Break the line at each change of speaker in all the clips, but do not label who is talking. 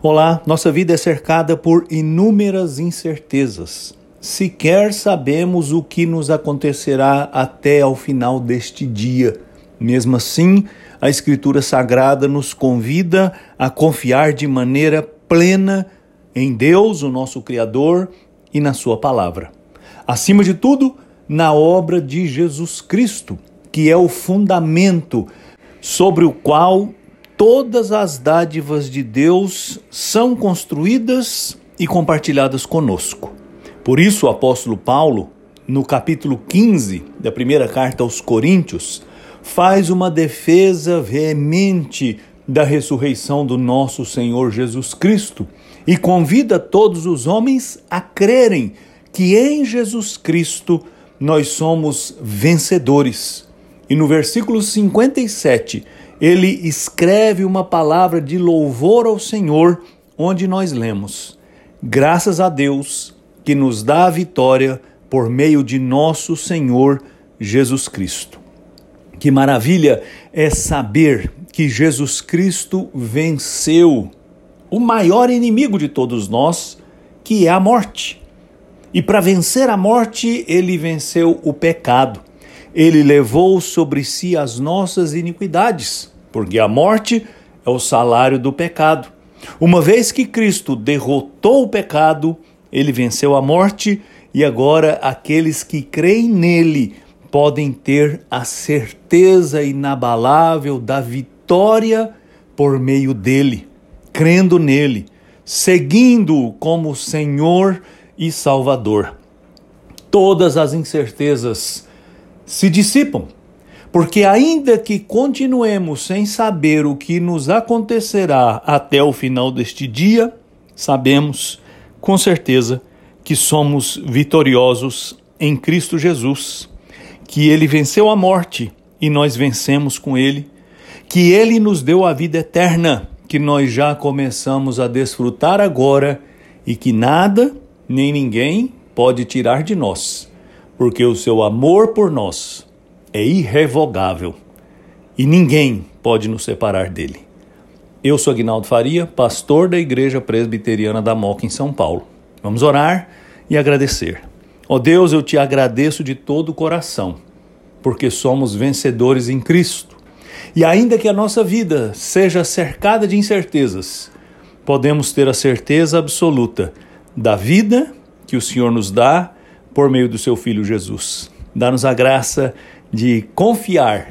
Olá, nossa vida é cercada por inúmeras incertezas. Sequer sabemos o que nos acontecerá até ao final deste dia. Mesmo assim, a Escritura Sagrada nos convida a confiar de maneira plena em Deus, o nosso Criador, e na Sua palavra. Acima de tudo, na obra de Jesus Cristo, que é o fundamento sobre o qual todas as dádivas de Deus são construídas e compartilhadas conosco. Por isso, o apóstolo Paulo, no capítulo 15 da primeira carta aos Coríntios, faz uma defesa veemente da ressurreição do nosso Senhor Jesus Cristo e convida todos os homens a crerem que em Jesus Cristo nós somos vencedores. E no versículo 57, ele escreve uma palavra de louvor ao Senhor, onde nós lemos: Graças a Deus que nos dá a vitória por meio de nosso Senhor Jesus Cristo. Que maravilha é saber que Jesus Cristo venceu o maior inimigo de todos nós, que é a morte. E para vencer a morte, ele venceu o pecado ele levou sobre si as nossas iniquidades, porque a morte é o salário do pecado. Uma vez que Cristo derrotou o pecado, ele venceu a morte e agora aqueles que creem nele podem ter a certeza inabalável da vitória por meio dele, crendo nele, seguindo-o como Senhor e Salvador. Todas as incertezas se dissipam. Porque, ainda que continuemos sem saber o que nos acontecerá até o final deste dia, sabemos com certeza que somos vitoriosos em Cristo Jesus, que Ele venceu a morte e nós vencemos com Ele, que Ele nos deu a vida eterna, que nós já começamos a desfrutar agora e que nada nem ninguém pode tirar de nós porque o seu amor por nós é irrevogável e ninguém pode nos separar dele. Eu sou Aguinaldo Faria, pastor da Igreja Presbiteriana da Moca em São Paulo. Vamos orar e agradecer. Ó oh Deus, eu te agradeço de todo o coração, porque somos vencedores em Cristo. E ainda que a nossa vida seja cercada de incertezas, podemos ter a certeza absoluta da vida que o Senhor nos dá por meio do seu Filho Jesus. Dá-nos a graça de confiar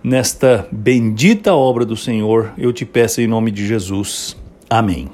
nesta bendita obra do Senhor. Eu te peço em nome de Jesus. Amém.